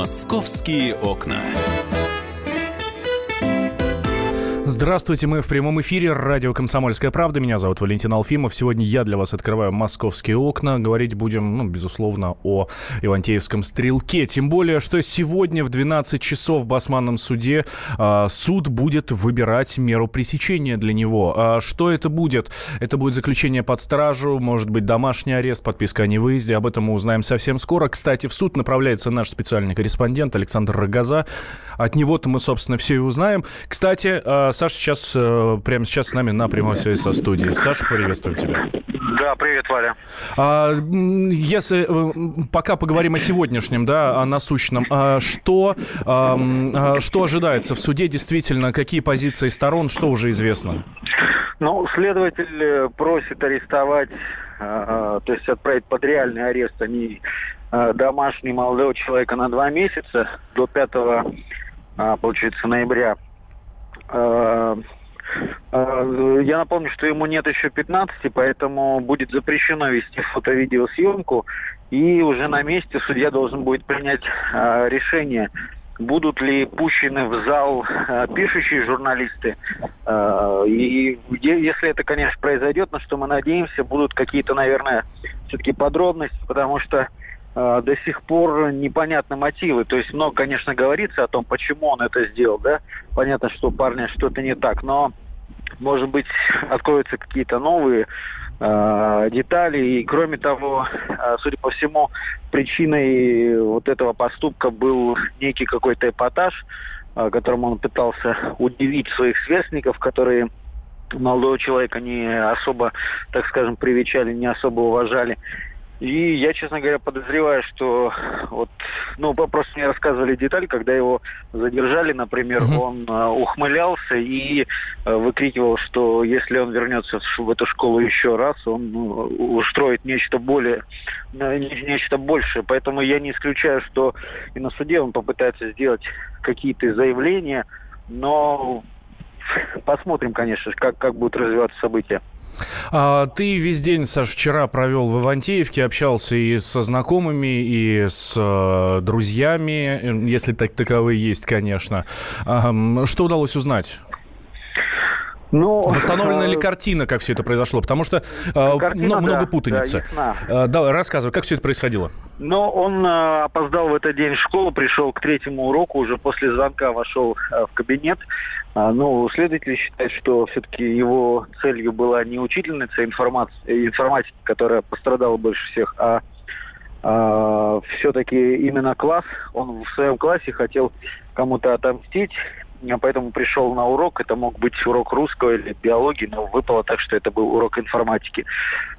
Московские окна. Здравствуйте, мы в прямом эфире. Радио «Комсомольская правда». Меня зовут Валентин Алфимов. Сегодня я для вас открываю московские окна. Говорить будем, ну, безусловно, о Ивантеевском стрелке. Тем более, что сегодня в 12 часов в Басманном суде э, суд будет выбирать меру пресечения для него. А что это будет? Это будет заключение под стражу, может быть, домашний арест, подписка о невыезде. Об этом мы узнаем совсем скоро. Кстати, в суд направляется наш специальный корреспондент Александр Рогоза. От него-то мы, собственно, все и узнаем. Кстати, э, Саша сейчас, э, прямо сейчас с нами на прямой связи со студией. Саша, приветствую тебя. Да, привет, Валя. А, если э, пока поговорим о сегодняшнем, да, о насущном, а, что, а, а, что ожидается в суде действительно, какие позиции сторон, что уже известно? Ну, следователь э, просит арестовать, то есть отправить под реальный арест, они домашний молодого человека на два месяца до 5 получается, ноября я напомню, что ему нет еще 15, поэтому будет запрещено вести фото-видеосъемку. И уже на месте судья должен будет принять э, решение, будут ли пущены в зал пишущие журналисты. И если это, конечно, произойдет, на что мы надеемся, будут какие-то, наверное, все-таки подробности, потому что э, до сих пор непонятны мотивы. То есть много, конечно, говорится о том, почему он это сделал, да. Понятно, что у парня что-то не так, но, может быть, откроются какие-то новые э, детали. И, кроме того, э, судя по всему, причиной вот этого поступка был некий какой-то эпатаж, э, которым он пытался удивить своих сверстников, которые молодого человека не особо, так скажем, привечали, не особо уважали. И я, честно говоря, подозреваю, что вот, ну, просто мне рассказывали деталь, когда его задержали, например, угу. он э, ухмылялся и э, выкрикивал, что если он вернется в, в эту школу еще раз, он ну, устроит нечто более, э, нечто большее. Поэтому я не исключаю, что и на суде он попытается сделать какие-то заявления, но посмотрим, конечно, как, как будут развиваться события. А, ты весь день, Саш, вчера провел в Ивантеевке, общался и со знакомыми, и с э, друзьями, если так таковые есть, конечно. А, что удалось узнать? Ну, Восстановлена ли картина, как все это произошло? Потому что э, картина, много, да, много путаницы. Да, э, да, рассказывай, как все это происходило? Ну, он э, опоздал в этот день в школу, пришел к третьему уроку, уже после звонка вошел э, в кабинет. Э, ну, следователь считает, что все-таки его целью была не учительница информации, информатики, которая пострадала больше всех, а Uh, все-таки именно класс, он в своем классе хотел кому-то отомстить, поэтому пришел на урок. Это мог быть урок русского или биологии, но выпало так, что это был урок информатики.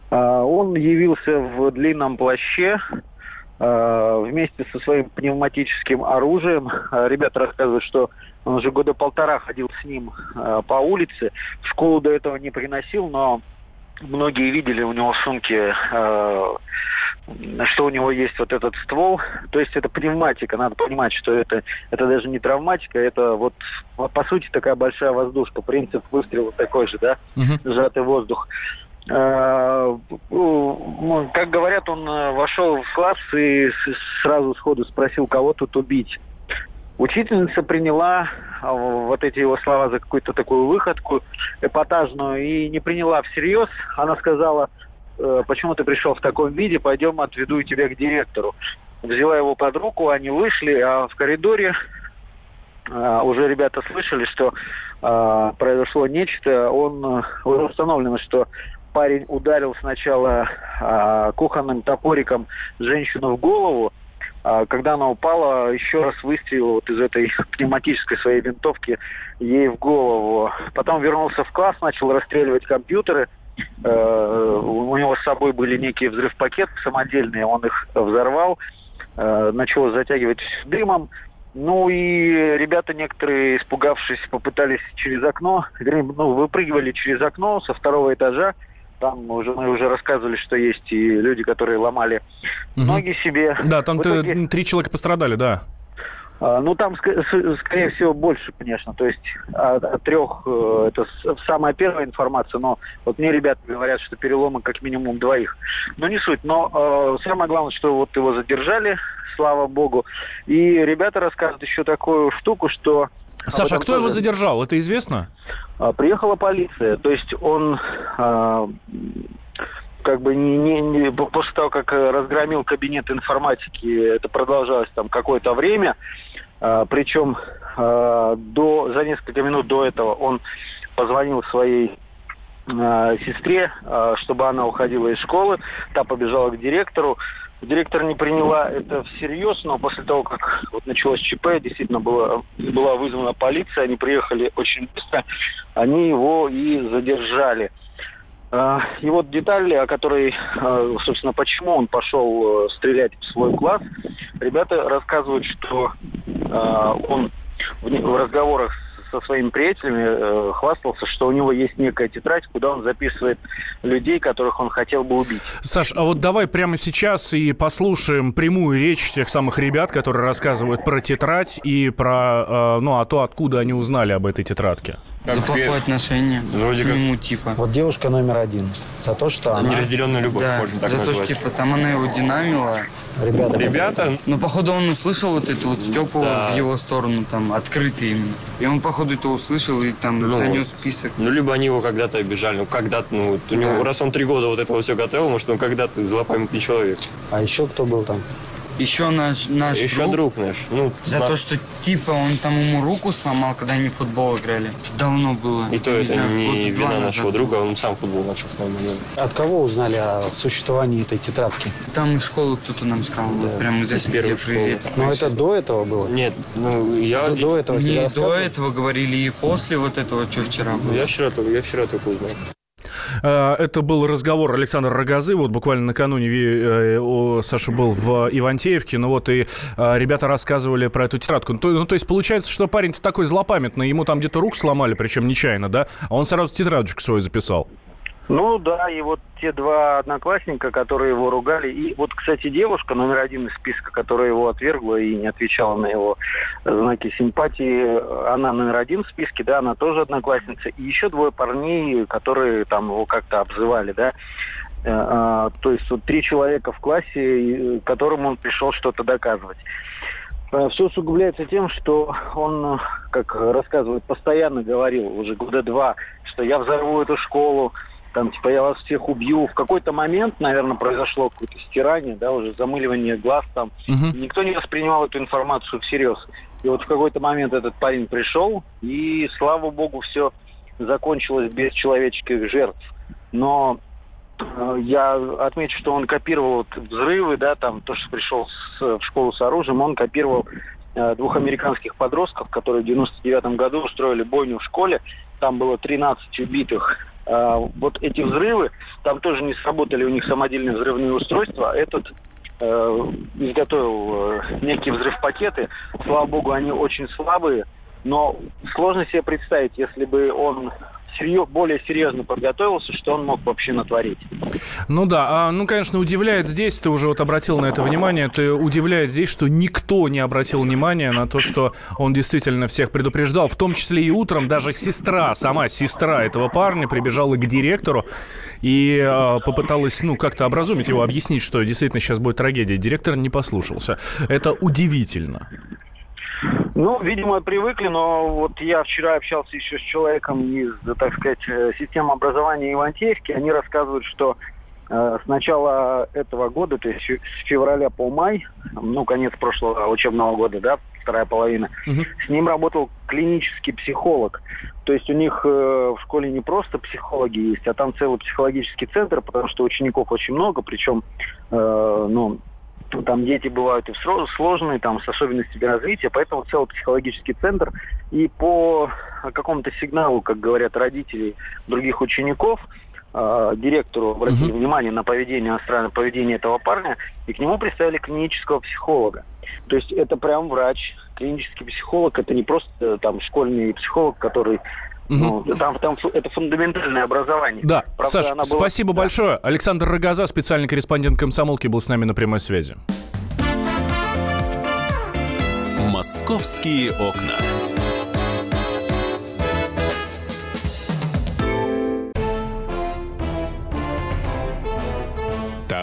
А, он явился в длинном плаще, а, вместе со своим пневматическим оружием. А, ребята рассказывают, что он уже года полтора ходил с ним по улице. В школу до этого не приносил, но многие видели у него в сумке что у него есть вот этот ствол. То есть это пневматика. Надо понимать, что это, это даже не травматика, это вот по сути такая большая воздушка. Принцип выстрела такой же, да, uh сжатый воздух. А, ну, как говорят, он э, вошел в класс и сразу сходу спросил, кого тут убить. Учительница приняла вот эти его слова за какую-то такую выходку эпатажную и не приняла всерьез. Она сказала, Э, почему ты пришел в таком виде, пойдем отведу тебя к директору. Взяла его под руку, они вышли, а в коридоре Uh, уже ребята слышали, что uh, произошло нечто. Он уже установлено, что парень ударил сначала кухонным топориком женщину в голову, а когда она упала, еще раз выстрелил вот из этой пневматической своей винтовки ей в голову. Потом вернулся в класс, начал расстреливать компьютеры, Э, у него с собой были некие взрыв-пакеты самодельные, он их взорвал, э, начал затягивать дымом. Ну и ребята некоторые, испугавшись, попытались через окно, ну, выпрыгивали через окно со второго этажа. Там уже мы уже рассказывали, что есть и люди, которые ломали угу. ноги себе. Да, там итоге... три человека пострадали, да. А, ну, там, скорее всего, больше, конечно. То есть от, от трех, э, это самая первая информация, но вот мне ребята говорят, что переломы как минимум двоих. Но не суть. Но э, самое главное, что вот его задержали, слава богу. И ребята рассказывают еще такую штуку, что... Саша, а кто тоже... его задержал? Это известно? А, приехала полиция. То есть он... А, как бы не, не, не после того, как разгромил кабинет информатики, это продолжалось там какое-то время, а, причем а, до, за несколько минут до этого он позвонил своей а, сестре, а, чтобы она уходила из школы. Та побежала к директору. Директор не приняла это всерьез, но после того, как вот началось ЧП, действительно была, была вызвана полиция, они приехали очень быстро, они его и задержали. А, и вот детали, о которой, а, собственно, почему он пошел э, стрелять в свой класс, ребята рассказывают, что а, он в разговорах со своими приятелями э, хвастался, что у него есть некая тетрадь, куда он записывает людей, которых он хотел бы убить. Саш, а вот давай прямо сейчас и послушаем прямую речь тех самых ребят, которые рассказывают про тетрадь и про, э, ну, а то, откуда они узнали об этой тетрадке. Как за плохое отношение Вроде к нему, типа. Вот девушка номер один. За то, что она... Неразделенная любовь, да, можно так за назвать. то, что, типа, там она его динамила. Ребята. Ребята? Ну, походу, он услышал вот это вот Степу да. в его сторону, там, открытый именно. И он, походу, это услышал и там ну, занес список. Ну, либо они его когда-то обижали. Ну, когда-то, ну, у него, раз он три года вот этого все готовил, может, он когда-то злопамятный человек. А еще кто был там? Еще наш, наш Еще друг, друг наш. Ну, за наш... то, что типа он там ему руку сломал, когда они в футбол играли. Давно было. И то не это знаю, не вина нашего друга, он сам футбол начал с нами. От кого узнали о существовании этой тетрадки? Там из школы кто-то нам сказал, да. вот прямо здесь первый привет. Но это до этого было? Нет, ну я... До, до этого Не до этого говорили и после вот этого, что вчера было. Я вчера, я вчера только узнал. Э, это был разговор Александра Рогозы. Вот буквально накануне э, Саша был в Ивантеевке. Ну вот и э, ребята рассказывали про эту тетрадку. Ну то есть получается, что парень-то такой злопамятный. Ему там где-то рук сломали, причем нечаянно, да? А он сразу тетрадочку свою записал. Ну да, и вот те два одноклассника, которые его ругали, и вот, кстати, девушка номер один из списка, которая его отвергла и не отвечала на его знаки симпатии, она номер один в списке, да, она тоже одноклассница, и еще двое парней, которые там его как-то обзывали, да, э, а, то есть вот три человека в классе, которым он пришел что-то доказывать. Э, Все усугубляется тем, что он, как рассказывает, постоянно говорил уже года два, что я взорву эту школу, там, типа, я вас всех убью. В какой-то момент, наверное, произошло какое-то стирание, да, уже замыливание глаз там. Угу. Никто не воспринимал эту информацию всерьез. И вот в какой-то момент этот парень пришел, и, слава богу, все закончилось без человеческих жертв. Но э, я отмечу, что он копировал вот взрывы, да, там, то, что пришел с, в школу с оружием, он копировал э, двух американских подростков, которые в 99 году устроили бойню в школе. Там было 13 убитых а, вот эти взрывы, там тоже не сработали у них самодельные взрывные устройства. Этот э, изготовил э, некие взрыв-пакеты. Слава богу, они очень слабые. Но сложно себе представить, если бы он более серьезно подготовился, что он мог вообще натворить. Ну да, а, ну, конечно, удивляет здесь, ты уже вот обратил на это внимание, ты удивляет здесь, что никто не обратил внимания на то, что он действительно всех предупреждал, в том числе и утром даже сестра, сама сестра этого парня прибежала к директору и э, попыталась, ну, как-то образумить его, объяснить, что действительно сейчас будет трагедия. Директор не послушался. Это удивительно. Ну, видимо, привыкли, но вот я вчера общался еще с человеком из, так сказать, э, системы образования Ивантеевки. Они рассказывают, что э, с начала этого года, то есть с февраля по май, ну, конец прошлого учебного года, да, вторая половина, угу. с ним работал клинический психолог. То есть у них э, в школе не просто психологи есть, а там целый психологический центр, потому что учеников очень много, причем, э, ну, там дети бывают и сложные, там с особенностями развития, поэтому целый психологический центр. И по какому-то сигналу, как говорят родители других учеников, э, директору обратили uh-huh. внимание на поведение, на поведение этого парня, и к нему представили клинического психолога. То есть это прям врач, клинический психолог, это не просто э, там школьный психолог, который ну, там, там это фундаментальное образование. Да, Правда, Саш, была... спасибо да. большое. Александр Рогоза, специальный корреспондент комсомолки, был с нами на прямой связи. Московские окна.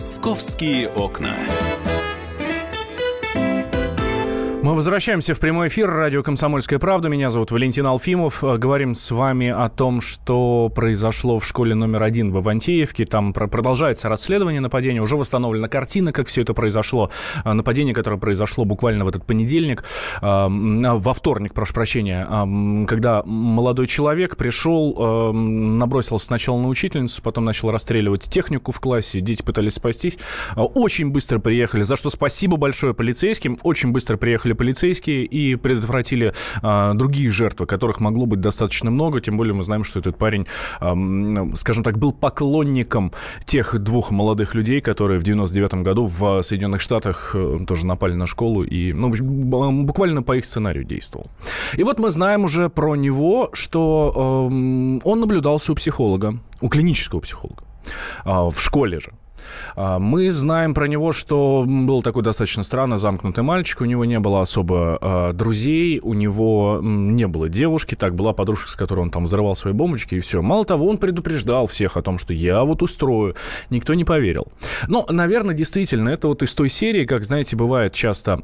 Московские окна. Мы возвращаемся в прямой эфир. Радио «Комсомольская правда». Меня зовут Валентин Алфимов. Э, говорим с вами о том, что произошло в школе номер один в Ивантеевке. Там продолжается расследование нападения. Уже восстановлена картина, как все это произошло. Э, нападение, которое произошло буквально в этот понедельник, э, во вторник, прошу прощения, когда молодой человек пришел, набросился сначала на учительницу, потом начал расстреливать технику в классе. Дети пытались спастись. Очень быстро приехали, за что спасибо большое полицейским. Очень быстро приехали приехали полицейские и предотвратили а, другие жертвы, которых могло быть достаточно много. Тем более мы знаем, что этот парень, а, скажем так, был поклонником тех двух молодых людей, которые в 99 году в Соединенных Штатах э, тоже напали на школу и ну, буквально по их сценарию действовал. И вот мы знаем уже про него, что э, он наблюдался у психолога, у клинического психолога э, в школе же. А, мы знаем про него, что был такой достаточно странно замкнутый мальчик, у него не было особо э, друзей, у него не было девушки, так, была подружка, с которой он там взрывал свои бомбочки, и все. Мало того, он предупреждал всех о том, что я вот устрою. Никто не поверил. Но, наверное, действительно, это вот из той серии, как, знаете, бывает часто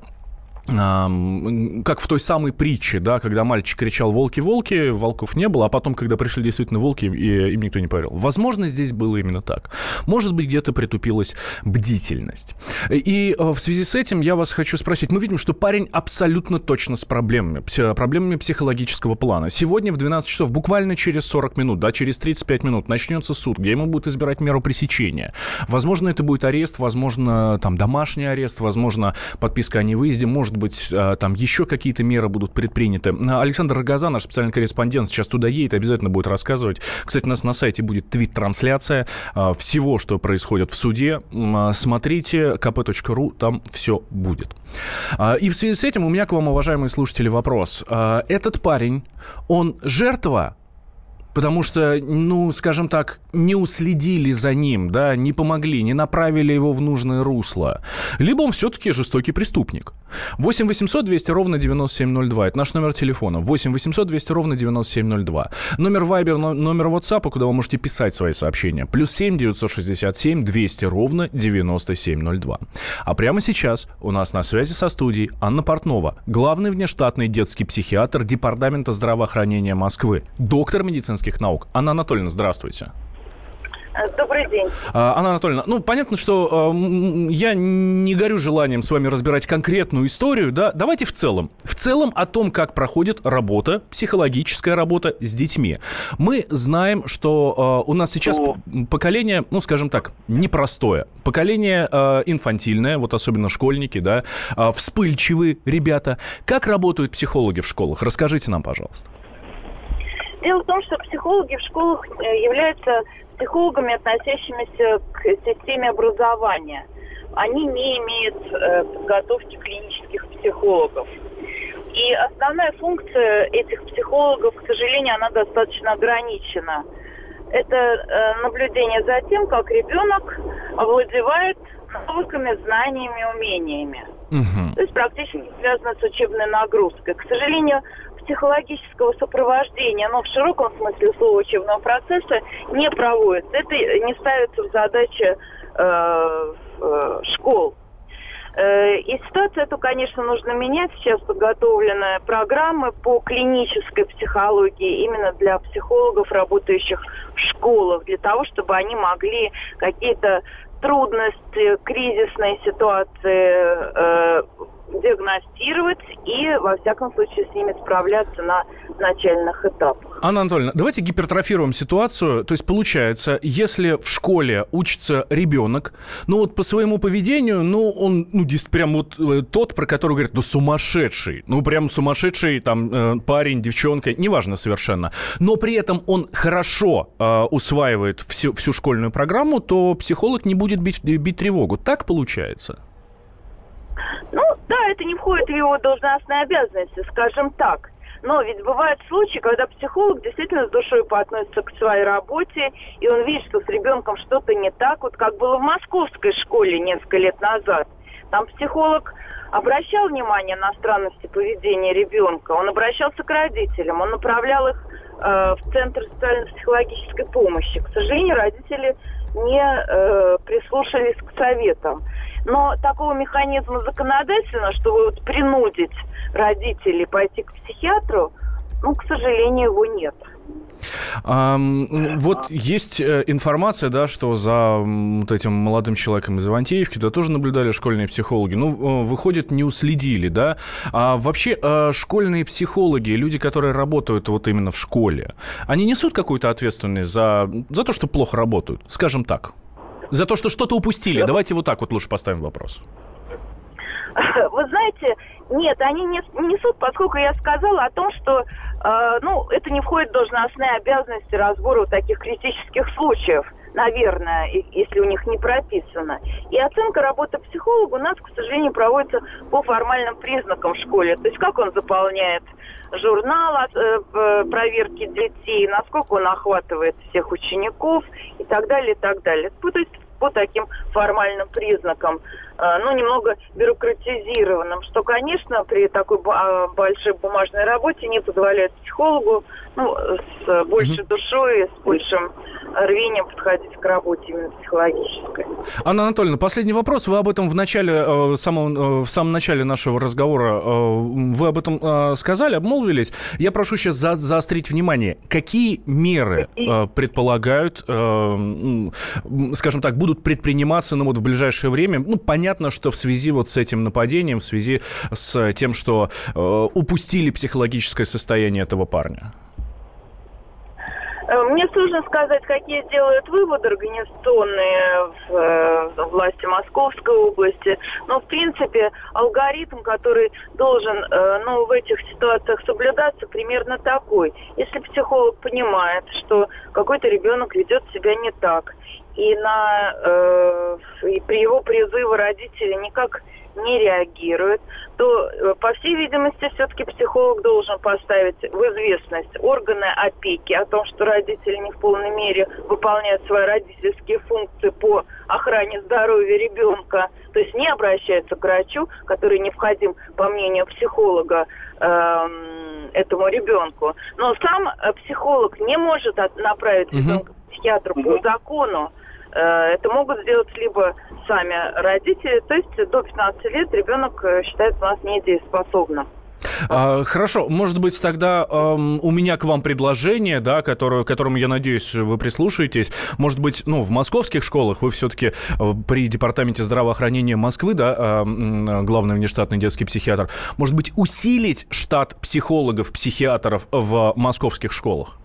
как в той самой притче, да, когда мальчик кричал «волки, волки», волков не было, а потом, когда пришли действительно волки, и, им никто не поверил. Возможно, здесь было именно так. Может быть, где-то притупилась бдительность. И э, в связи с этим я вас хочу спросить. Мы видим, что парень абсолютно точно с проблемами, проблемами психологического плана. Сегодня в 12 часов, буквально через 40 минут, да, через 35 минут начнется суд, где ему будут избирать меру пресечения. Возможно, это будет арест, возможно, там домашний арест, возможно, подписка о невыезде, может может быть, а, там еще какие-то меры будут предприняты. Александр Рогоза, наш специальный корреспондент, сейчас туда едет, обязательно будет рассказывать. Кстати, у нас на сайте будет твит-трансляция а, всего, что происходит в суде. А, смотрите kp.ru, там все будет. И в связи с этим у меня к вам, уважаемые слушатели, вопрос. Этот парень, он жертва потому что, ну, скажем так, не уследили за ним, да, не помогли, не направили его в нужное русло. Либо он все-таки жестокий преступник. 8 800 200 ровно 9702. Это наш номер телефона. 8 800 200 ровно 9702. Номер Viber, номер WhatsApp, куда вы можете писать свои сообщения. Плюс 7 967 200 ровно 9702. А прямо сейчас у нас на связи со студией Анна Портнова, главный внештатный детский психиатр Департамента здравоохранения Москвы, доктор медицинских наук. Анна Анатольевна, здравствуйте. Добрый день. А, Анна Анатольевна, ну, понятно, что э, я не горю желанием с вами разбирать конкретную историю, да, давайте в целом. В целом о том, как проходит работа, психологическая работа с детьми. Мы знаем, что э, у нас сейчас О. поколение, ну, скажем так, непростое. Поколение э, инфантильное, вот особенно школьники, да, э, вспыльчивые ребята. Как работают психологи в школах? Расскажите нам, пожалуйста. Дело в том, что психологи в школах э, являются психологами, относящимися к системе образования. Они не имеют э, подготовки клинических психологов. И основная функция этих психологов, к сожалению, она достаточно ограничена. Это э, наблюдение за тем, как ребенок овладевает навыками, знаниями, умениями. Угу. То есть практически связано с учебной нагрузкой. К сожалению, психологического сопровождения, но в широком смысле слова учебного процесса не проводится. Это не ставится в задачи э, э, школ. Э, и ситуацию эту, конечно, нужно менять. Сейчас подготовлены программы по клинической психологии именно для психологов, работающих в школах, для того, чтобы они могли какие-то трудности, кризисные ситуации э, диагностировать и, во всяком случае, с ними справляться на начальных этапах. Анна Анатольевна, давайте гипертрофируем ситуацию. То есть, получается, если в школе учится ребенок, ну вот по своему поведению, ну он, ну, прям вот э, тот, про который говорят, ну сумасшедший, ну прям сумасшедший там э, парень, девчонка, неважно совершенно, но при этом он хорошо э, усваивает всю, всю школьную программу, то психолог не будет бить, бить тревогу. Так получается? Ну, да, это не входит в его должностные обязанности, скажем так. Но ведь бывают случаи, когда психолог действительно с душой поотносится к своей работе, и он видит, что с ребенком что-то не так, вот как было в московской школе несколько лет назад. Там психолог обращал внимание на странности поведения ребенка, он обращался к родителям, он направлял их э, в Центр социально-психологической помощи. К сожалению, родители не э, прислушались к советам. Но такого механизма законодательно, чтобы вот принудить родителей пойти к психиатру, ну, к сожалению, его нет. А, вот есть э, информация, да, что за вот этим молодым человеком из Ивантеевки, да, тоже наблюдали школьные психологи. Ну, э, выходит, не уследили, да. А вообще э, школьные психологи, люди, которые работают вот именно в школе, они несут какую-то ответственность за, за то, что плохо работают, скажем так? За то, что что-то упустили. Давайте вот так вот лучше поставим вопрос. Вы знаете, нет, они не несут, поскольку я сказала о том, что э, ну, это не входит в должностные обязанности разбора вот таких критических случаев, наверное, если у них не прописано. И оценка работы психолога у нас, к сожалению, проводится по формальным признакам в школе. То есть как он заполняет журнал э, проверки детей, насколько он охватывает всех учеников и так далее, и так далее. То есть по таким формальным признакам, э, ну, немного бюрократизированным, что, конечно, при такой а, большой бумажной работе не позволяет психологу ну, с большей душой, с большим рвением подходить к работе именно психологической. Анна Анатольевна, последний вопрос. Вы об этом в начале, э, самом, э, в самом начале нашего разговора, вы об этом сказали, обмолвились. Я прошу сейчас за, заострить внимание. Какие меры предполагают, скажем так, будут предприниматься ну, вот в ближайшее время? Ну, понятно, что в связи вот с этим нападением, в связи с тем, что упустили психологическое состояние этого парня. Э, мне сложно сказать, какие делают выводы организационные э, в власти Московской области, но в принципе алгоритм, который должен э, ну, в этих ситуациях соблюдаться, примерно такой. Если психолог понимает, что какой-то ребенок ведет себя не так, и, на, и при его призыве родители никак не реагирует, то, э, по всей видимости, все-таки психолог должен поставить в известность органы опеки о том, что родители не в полной мере выполняют свои родительские функции по охране здоровья ребенка, то есть не обращаются к врачу, который необходим, по мнению психолога, эм, этому ребенку. Но сам э, психолог не может направить ребенка к психиатру по закону, это могут сделать либо сами родители, то есть до 15 лет ребенок э, считается у нас недееспособным. А, хорошо, может быть, тогда эм, у меня к вам предложение, да, которое, которому, я надеюсь, вы прислушаетесь. Может быть, ну, в московских школах вы все-таки э, при Департаменте здравоохранения Москвы, да, э, главный внештатный детский психиатр, может быть, усилить штат психологов, психиатров в московских школах?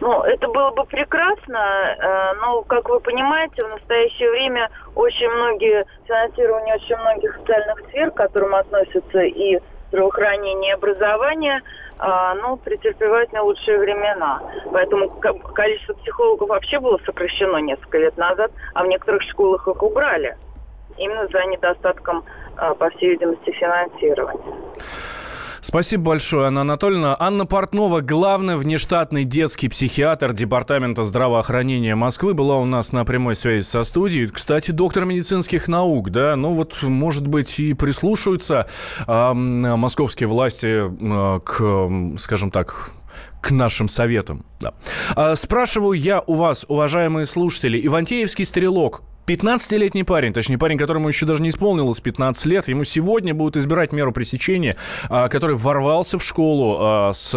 Ну, это было бы прекрасно, э, но, как вы понимаете, в настоящее время очень многие, финансирование очень многих социальных сфер, к которым относятся и здравоохранение, и образование, а, ну, претерпевают не лучшие времена. Поэтому количество психологов вообще было сокращено несколько лет назад, а в некоторых школах их убрали. Именно за недостатком, а, по всей видимости, финансирования. Спасибо большое, Анна Анатольевна. Анна Портнова, главный внештатный детский психиатр Департамента здравоохранения Москвы, была у нас на прямой связи со студией. Кстати, доктор медицинских наук, да, ну вот, может быть, и прислушаются э, московские власти э, к, скажем так, к нашим советам. Да. А, спрашиваю я у вас, уважаемые слушатели, Ивантеевский стрелок 15-летний парень, точнее парень, которому еще даже не исполнилось 15 лет, ему сегодня будут избирать меру пресечения, а, который ворвался в школу а, с,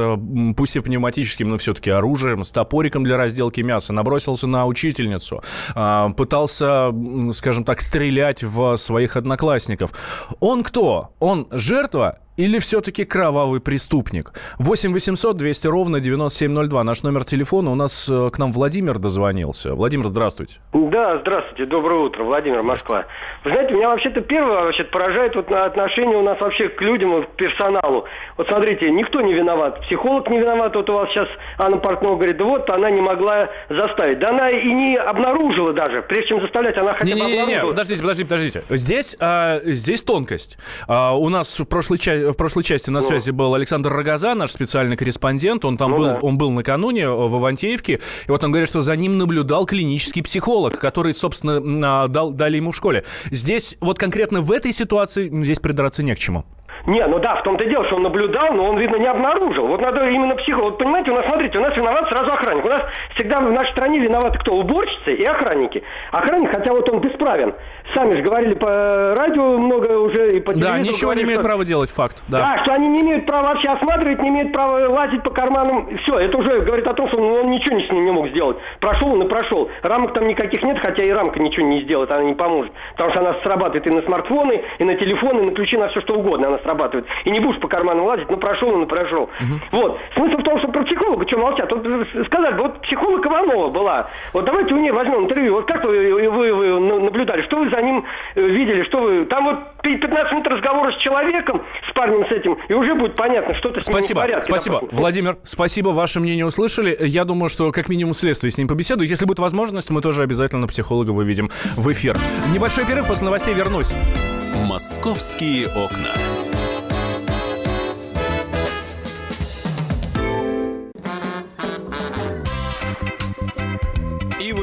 пусть и пневматическим, но все-таки оружием, с топориком для разделки мяса, набросился на учительницу, а, пытался, скажем так, стрелять в своих одноклассников. Он кто? Он жертва или все-таки кровавый преступник? 8 800 200 ровно 9702. Наш номер телефона. У нас э, к нам Владимир дозвонился. Владимир, здравствуйте. Да, здравствуйте. Доброе утро. Владимир, Москва. Вы знаете, меня вообще-то первое вообще поражает вот на отношение у нас вообще к людям, к персоналу. Вот смотрите, никто не виноват. Психолог не виноват. Вот у вас сейчас Анна Портнова говорит, да вот она не могла заставить. Да она и не обнаружила даже. Прежде чем заставлять, она хотя бы обнаружила. Не-не-не, подождите, подождите, подождите. Здесь, а, здесь тонкость. А, у нас в прошлой части в прошлой части на ну. связи был Александр Рогоза, наш специальный корреспондент. Он там ну, был, да. он был накануне в Ивантеевке. И вот он говорит, что за ним наблюдал клинический психолог, который, собственно, дал, дали ему в школе. Здесь, вот конкретно в этой ситуации, здесь придраться не к чему. Не, ну да, в том-то и дело, что он наблюдал, но он, видно, не обнаружил. Вот надо именно психолог. Вот понимаете, у нас, смотрите, у нас виноват сразу охранник. У нас всегда в нашей стране виноваты кто? Уборщицы и охранники. Охранник, хотя вот он бесправен. Сами же говорили по радио много уже и по телевизору. Да, ничего говорили, не имеют что... права делать, факт. Да. да, что они не имеют права вообще осматривать, не имеют права лазить по карманам. Все, это уже говорит о том, что он, он ничего с ним не мог сделать. Прошел он и прошел. Рамок там никаких нет, хотя и рамка ничего не сделает, она не поможет. Потому что она срабатывает и на смартфоны, и на телефоны, и на ключи, на все что угодно она срабатывает. И не будешь по карманам лазить, ну прошел он и прошел. Угу. Вот. Смысл в том, что про психолога что молчат? Вот сказали бы, вот психолог Иванова была. Вот давайте у нее возьмем интервью. Вот как вы, вы, вы наблюдали? Что вы за ним э, видели? Что вы... Там вот 15 минут разговора с человеком, с парнем с этим, и уже будет понятно, что-то спасибо, с ним не в порядке. Спасибо. Допустим. Владимир, спасибо, ваше мнение услышали. Я думаю, что как минимум следствие с ним побеседует. Если будет возможность, мы тоже обязательно психолога выведем в эфир. Небольшой перерыв, после новостей вернусь. Московские окна.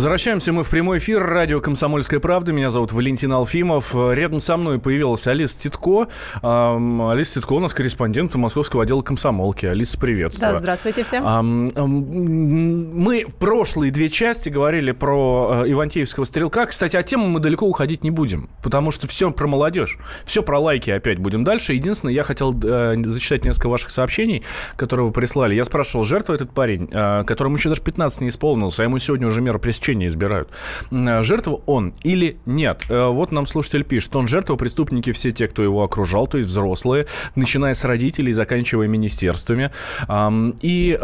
Возвращаемся мы в прямой эфир. Радио «Комсомольская правда». Меня зовут Валентин Алфимов. Рядом со мной появилась Алиса Титко. Алиса Титко у нас корреспондент московского отдела комсомолки. Алиса, приветствую. Да, здравствуйте всем. Мы в прошлые две части говорили про э, Ивантеевского стрелка. Кстати, о тему мы далеко уходить не будем, потому что все про молодежь. Все про лайки опять будем дальше. Единственное, я хотел э, зачитать несколько ваших сообщений, которые вы прислали. Я спрашивал, жертва этот парень, э, которому еще даже 15 не исполнилось, а ему сегодня уже мера пресечения исключение избирают. Э, жертва он или нет? Э, вот нам слушатель пишет, он жертва, преступники все те, кто его окружал, то есть взрослые, начиная с родителей, заканчивая министерствами. И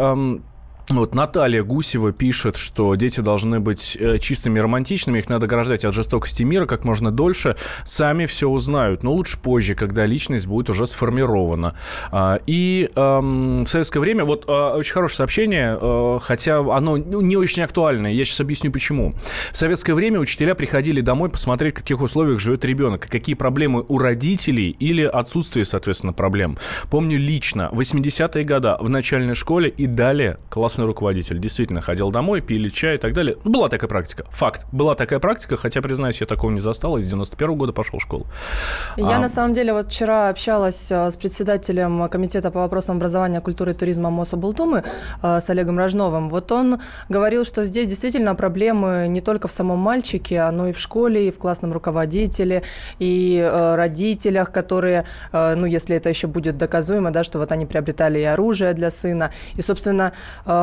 вот Наталья Гусева пишет, что дети должны быть э, чистыми и романтичными, их надо ограждать от жестокости мира как можно дольше, сами все узнают, но лучше позже, когда личность будет уже сформирована. А, и эм, в советское время, вот э, очень хорошее сообщение, э, хотя оно ну, не очень актуальное, я сейчас объясню почему. В советское время учителя приходили домой посмотреть, в каких условиях живет ребенок, какие проблемы у родителей или отсутствие, соответственно, проблем. Помню лично, 80-е годы в начальной школе и далее класс классный руководитель. Действительно, ходил домой, пили чай и так далее. Была такая практика. Факт. Была такая практика, хотя, признаюсь, я такого не застал. Из 91 -го года пошел в школу. Я, а... на самом деле, вот вчера общалась э, с председателем Комитета по вопросам образования, культуры и туризма Мособлдумы э, с Олегом Рожновым. Вот он говорил, что здесь действительно проблемы не только в самом мальчике, но и в школе, и в классном руководителе, и э, родителях, которые, ну, если это еще будет доказуемо, да, что вот они приобретали и оружие для сына. И, собственно,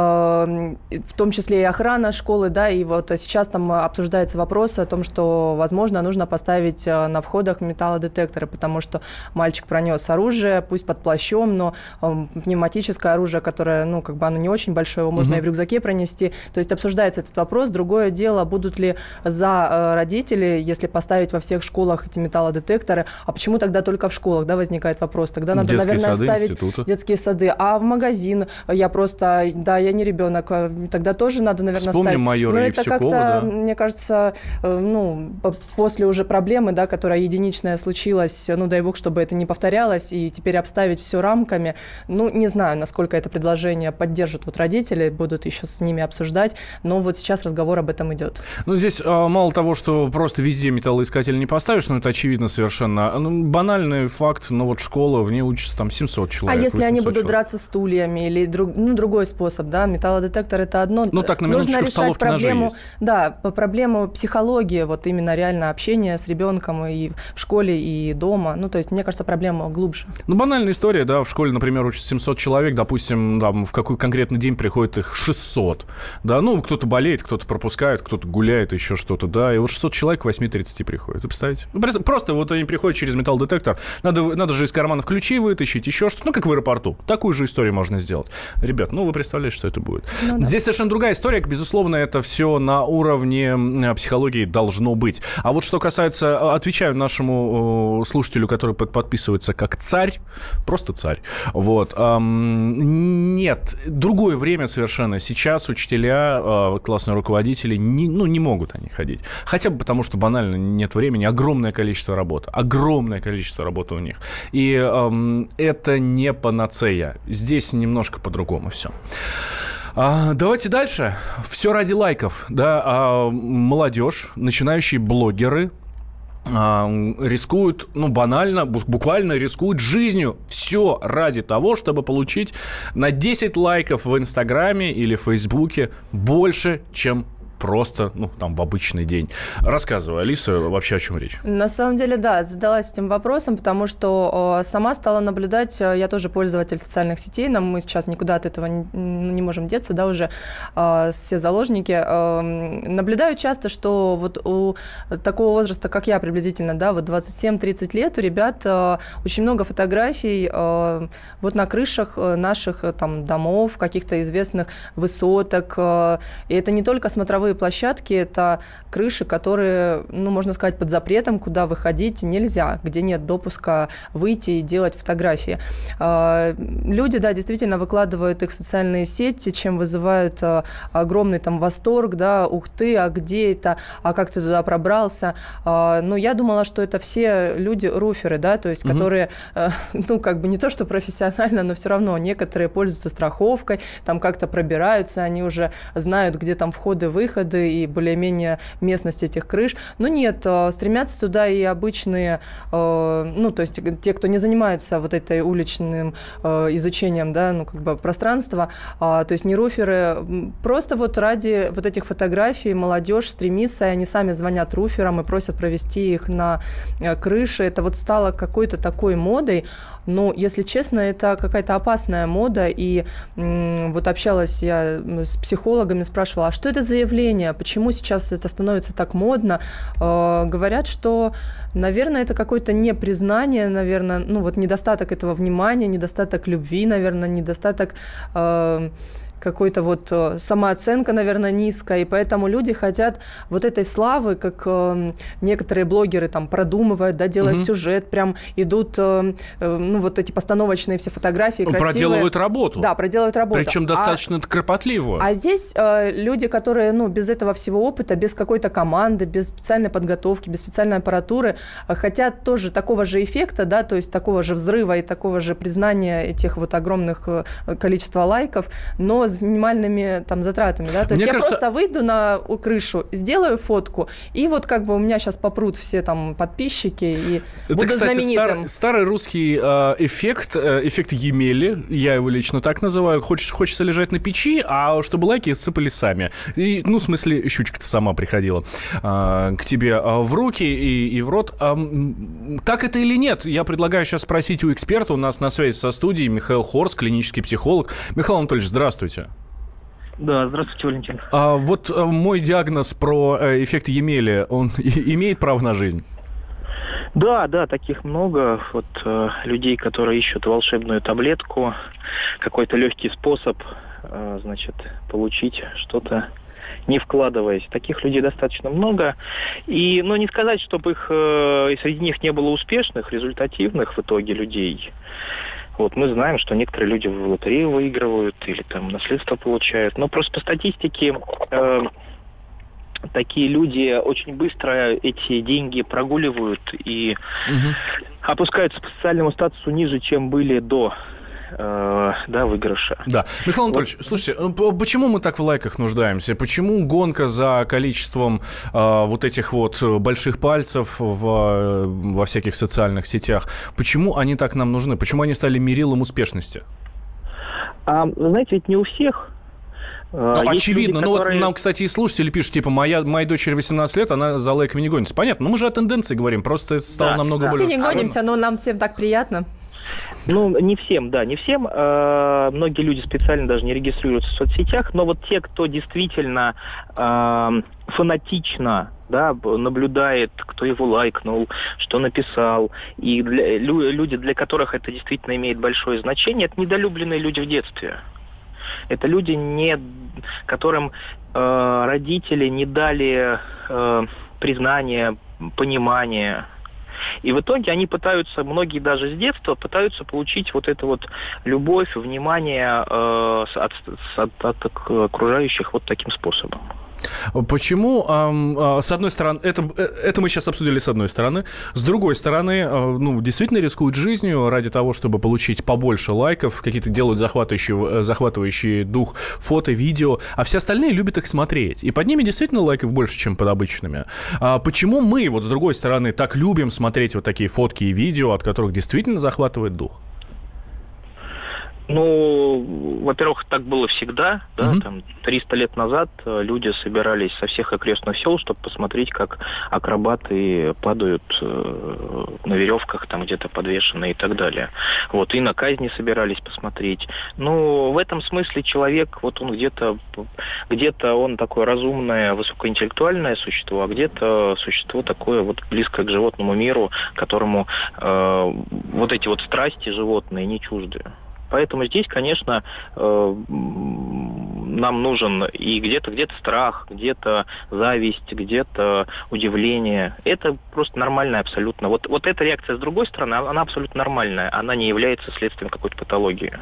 в том числе и охрана школы, да, и вот сейчас там обсуждается вопрос о том, что, возможно, нужно поставить на входах металлодетекторы, потому что мальчик пронес оружие, пусть под плащом, но пневматическое оружие, которое, ну, как бы оно не очень большое, его можно угу. и в рюкзаке пронести. То есть обсуждается этот вопрос. Другое дело, будут ли за родители, если поставить во всех школах эти металлодетекторы, а почему тогда только в школах, да, возникает вопрос. Тогда надо, детские наверное, сады, ставить институты. детские сады. А в магазин я просто, да, я не ребенок, а тогда тоже надо, наверное, Вспомним ставить. майора Но это как-то, да. мне кажется, э, ну, после уже проблемы, да, которая единичная случилась, ну, дай бог, чтобы это не повторялось, и теперь обставить все рамками, ну, не знаю, насколько это предложение поддержат вот родители, будут еще с ними обсуждать, но вот сейчас разговор об этом идет. Ну, здесь а, мало того, что просто везде металлоискатель не поставишь, ну, это очевидно совершенно. Ну, банальный факт, ну, вот школа, в ней учатся там 700 человек. А если они будут человек. драться стульями или друг, ну, другой способ, да, металлодетектор это одно. Ну, так, на Нужно решать проблему, да, по проблему психологии, вот именно реально общение с ребенком и в школе, и дома. Ну, то есть, мне кажется, проблема глубже. Ну, банальная история, да, в школе, например, учатся 700 человек, допустим, там, в какой конкретный день приходит их 600, да, ну, кто-то болеет, кто-то пропускает, кто-то гуляет, еще что-то, да, и вот 600 человек к 8.30 приходит, представляете? Ну, просто вот они приходят через металлодетектор, надо, надо же из карманов ключи вытащить, еще что-то, ну, как в аэропорту. Такую же историю можно сделать. Ребят, ну, вы представляете, что это будет. Ну, да. Здесь совершенно другая история, безусловно, это все на уровне психологии должно быть. А вот что касается, а, отвечаю нашему слушателю, который подписывается как царь, просто царь, вот, нет, другое время совершенно. Сейчас учителя, а, классные руководители, не, ну, не могут они ходить. Хотя бы потому, что банально нет времени, огромное количество работы, огромное количество работы у них. И это не панацея. Здесь немножко по-другому все. А, давайте дальше. Все ради лайков. Да, а, молодежь, начинающие блогеры, а, рискуют, ну, банально, буквально рискуют жизнью. Все ради того, чтобы получить на 10 лайков в Инстаграме или Фейсбуке больше, чем просто, ну, там, в обычный день. Рассказывай, Алиса, вообще о чем речь? На самом деле, да, задалась этим вопросом, потому что э, сама стала наблюдать, э, я тоже пользователь социальных сетей, нам мы сейчас никуда от этого не, не можем деться, да, уже э, все заложники. Э, наблюдаю часто, что вот у такого возраста, как я приблизительно, да, вот 27-30 лет, у ребят э, очень много фотографий э, вот на крышах э, наших э, там домов, каких-то известных высоток, э, и это не только смотровые игровые площадки – это крыши, которые, ну, можно сказать, под запретом, куда выходить нельзя, где нет допуска выйти и делать фотографии. А, люди, да, действительно выкладывают их в социальные сети, чем вызывают а, огромный там восторг, да, ух ты, а где это, а как ты туда пробрался. А, ну, я думала, что это все люди-руферы, да, то есть, угу. которые, ну, как бы не то, что профессионально, но все равно некоторые пользуются страховкой, там как-то пробираются, они уже знают, где там входы-выходы, выходы и более-менее местность этих крыш. Но нет, э, стремятся туда и обычные, э, ну, то есть те, кто не занимается вот этой уличным э, изучением, да, ну, как бы пространства, а, то есть не руферы, просто вот ради вот этих фотографий молодежь стремится, и они сами звонят руферам и просят провести их на крыше. Это вот стало какой-то такой модой, но, если честно, это какая-то опасная мода, и вот общалась я с психологами, спрашивала, а что это за явление, почему сейчас это становится так модно? Э, говорят, что, наверное, это какое-то непризнание, наверное, ну вот недостаток этого внимания, недостаток любви, наверное, недостаток... Э, какой-то вот э, самооценка, наверное, низкая, и поэтому люди хотят вот этой славы, как э, некоторые блогеры там продумывают, да, делают угу. сюжет, прям идут, э, э, ну, вот эти постановочные все фотографии красивые. Проделывают работу. Да, проделывают работу. Причем достаточно а, кропотливую. А здесь люди, которые, ну, без этого всего опыта, без какой-то команды, без специальной подготовки, без специальной аппаратуры, хотят тоже такого же эффекта, да, то есть такого же взрыва и такого же признания этих вот огромных количества лайков, но с минимальными там затратами, да, то есть Мне я кажется... просто выйду на крышу, сделаю фотку, и вот как бы у меня сейчас попрут все там подписчики и Это, буду кстати, знаменитым. Стар, старый русский э, эффект, э, эффект Емели, я его лично так называю, хочется, хочется лежать на печи, а чтобы лайки сыпались сами. И, ну, в смысле, щучка-то сама приходила э, к тебе э, в руки и, и в рот. Э, так это или нет? Я предлагаю сейчас спросить у эксперта, у нас на связи со студией Михаил Хорс, клинический психолог. Михаил Анатольевич, здравствуйте. Да, здравствуйте, Валентин. А вот э, мой диагноз про э, эффект Емели, он имеет право на жизнь? Да, да, таких много. Вот э, людей, которые ищут волшебную таблетку, какой-то легкий способ, э, значит, получить что-то не вкладываясь. Таких людей достаточно много. И, ну, не сказать, чтобы их, э, среди них не было успешных, результативных в итоге людей. Вот мы знаем, что некоторые люди в лотерею выигрывают или там наследство получают. Но просто по статистике э, такие люди очень быстро эти деньги прогуливают и угу. опускаются по социальному статусу ниже, чем были до э, да, выигрыша. Да. Михаил Анатольевич, вот. слушайте, ну, почему мы так в лайках нуждаемся? Почему гонка за количеством э, вот этих вот больших пальцев в, во всяких социальных сетях? Почему они так нам нужны? Почему они стали мерилом успешности? А, знаете, ведь не у всех а, ну, очевидно. Люди, которые... Ну, вот нам, кстати, и слушатели пишут, типа, моя, моей дочери 18 лет, она за лайками не гонится. Понятно, но мы же о тенденции говорим, просто это стало да, намного да. более... Все не гонимся, но нам всем так приятно. Ну, не всем, да, не всем. Э, многие люди специально даже не регистрируются в соцсетях, но вот те, кто действительно э, фанатично да, наблюдает, кто его лайкнул, что написал, и для, лю, люди, для которых это действительно имеет большое значение, это недолюбленные люди в детстве. Это люди, не, которым э, родители не дали э, признания, понимания. И в итоге они пытаются, многие даже с детства, пытаются получить вот эту вот любовь, внимание э, от, от, от окружающих вот таким способом. Почему, а, с одной стороны, это, э, это мы сейчас обсудили с одной стороны, с другой стороны, а, ну, действительно рискуют жизнью ради того, чтобы получить побольше лайков, какие-то делают захватывающие, э, захватывающие дух фото, видео, а все остальные любят их смотреть. И под ними действительно лайков больше, чем под обычными. А почему мы, вот с другой стороны, так любим смотреть вот такие фотки и видео, от которых действительно захватывает дух? Ну, во-первых, так было всегда, да, угу. там 300 лет назад э, люди собирались со всех окрестных сел, чтобы посмотреть, как акробаты падают э, на веревках, там где-то подвешены и так далее. Вот, и на казни собирались посмотреть. Ну, в этом смысле человек, вот он где-то, где-то он такое разумное, высокоинтеллектуальное существо, а где-то существо такое вот близкое к животному миру, которому э, вот эти вот страсти животные не чужды. Поэтому здесь, конечно, э, нам нужен и где-то где-то страх, где-то зависть, где-то удивление. Это просто нормально абсолютно. Вот, вот эта реакция с другой стороны, она абсолютно нормальная. Она не является следствием какой-то патологии.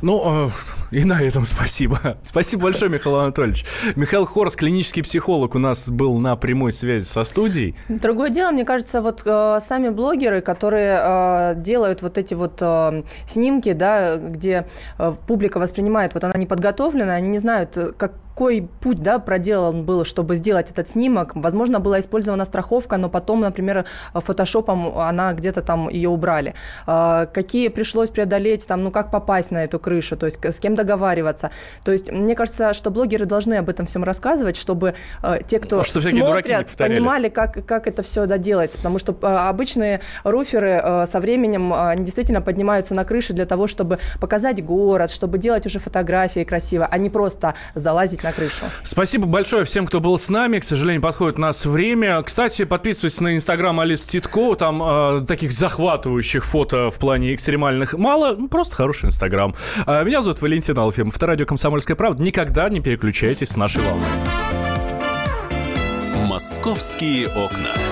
Ну, э, и на этом спасибо. Спасибо большое, Михаил Анатольевич. Михаил Хорс, клинический психолог, у нас был на прямой связи со студией. Другое дело, мне кажется, вот э, сами блогеры, которые э, делают вот эти вот э, снимки, да, где э, публика воспринимает, вот она не подготовлена, они не знают, э, как какой путь да, проделан был, чтобы сделать этот снимок. Возможно, была использована страховка, но потом, например, фотошопом она где-то там ее убрали. А, какие пришлось преодолеть, там, ну как попасть на эту крышу, то есть с кем договариваться. То есть мне кажется, что блогеры должны об этом всем рассказывать, чтобы э, те, кто а что смотрят, понимали, как, как это все да, делается. Потому что э, обычные руферы со временем они действительно поднимаются на крыши для того, чтобы показать город, чтобы делать уже фотографии красиво, а не просто залазить на крышу. Спасибо большое всем, кто был с нами. К сожалению, подходит у нас время. Кстати, подписывайтесь на инстаграм Алис Титко. Там э, таких захватывающих фото в плане экстремальных мало. Ну, просто хороший инстаграм. Э, меня зовут Валентин Алфимов. Это радио «Комсомольская правда». Никогда не переключайтесь с нашей волны. «Московские окна».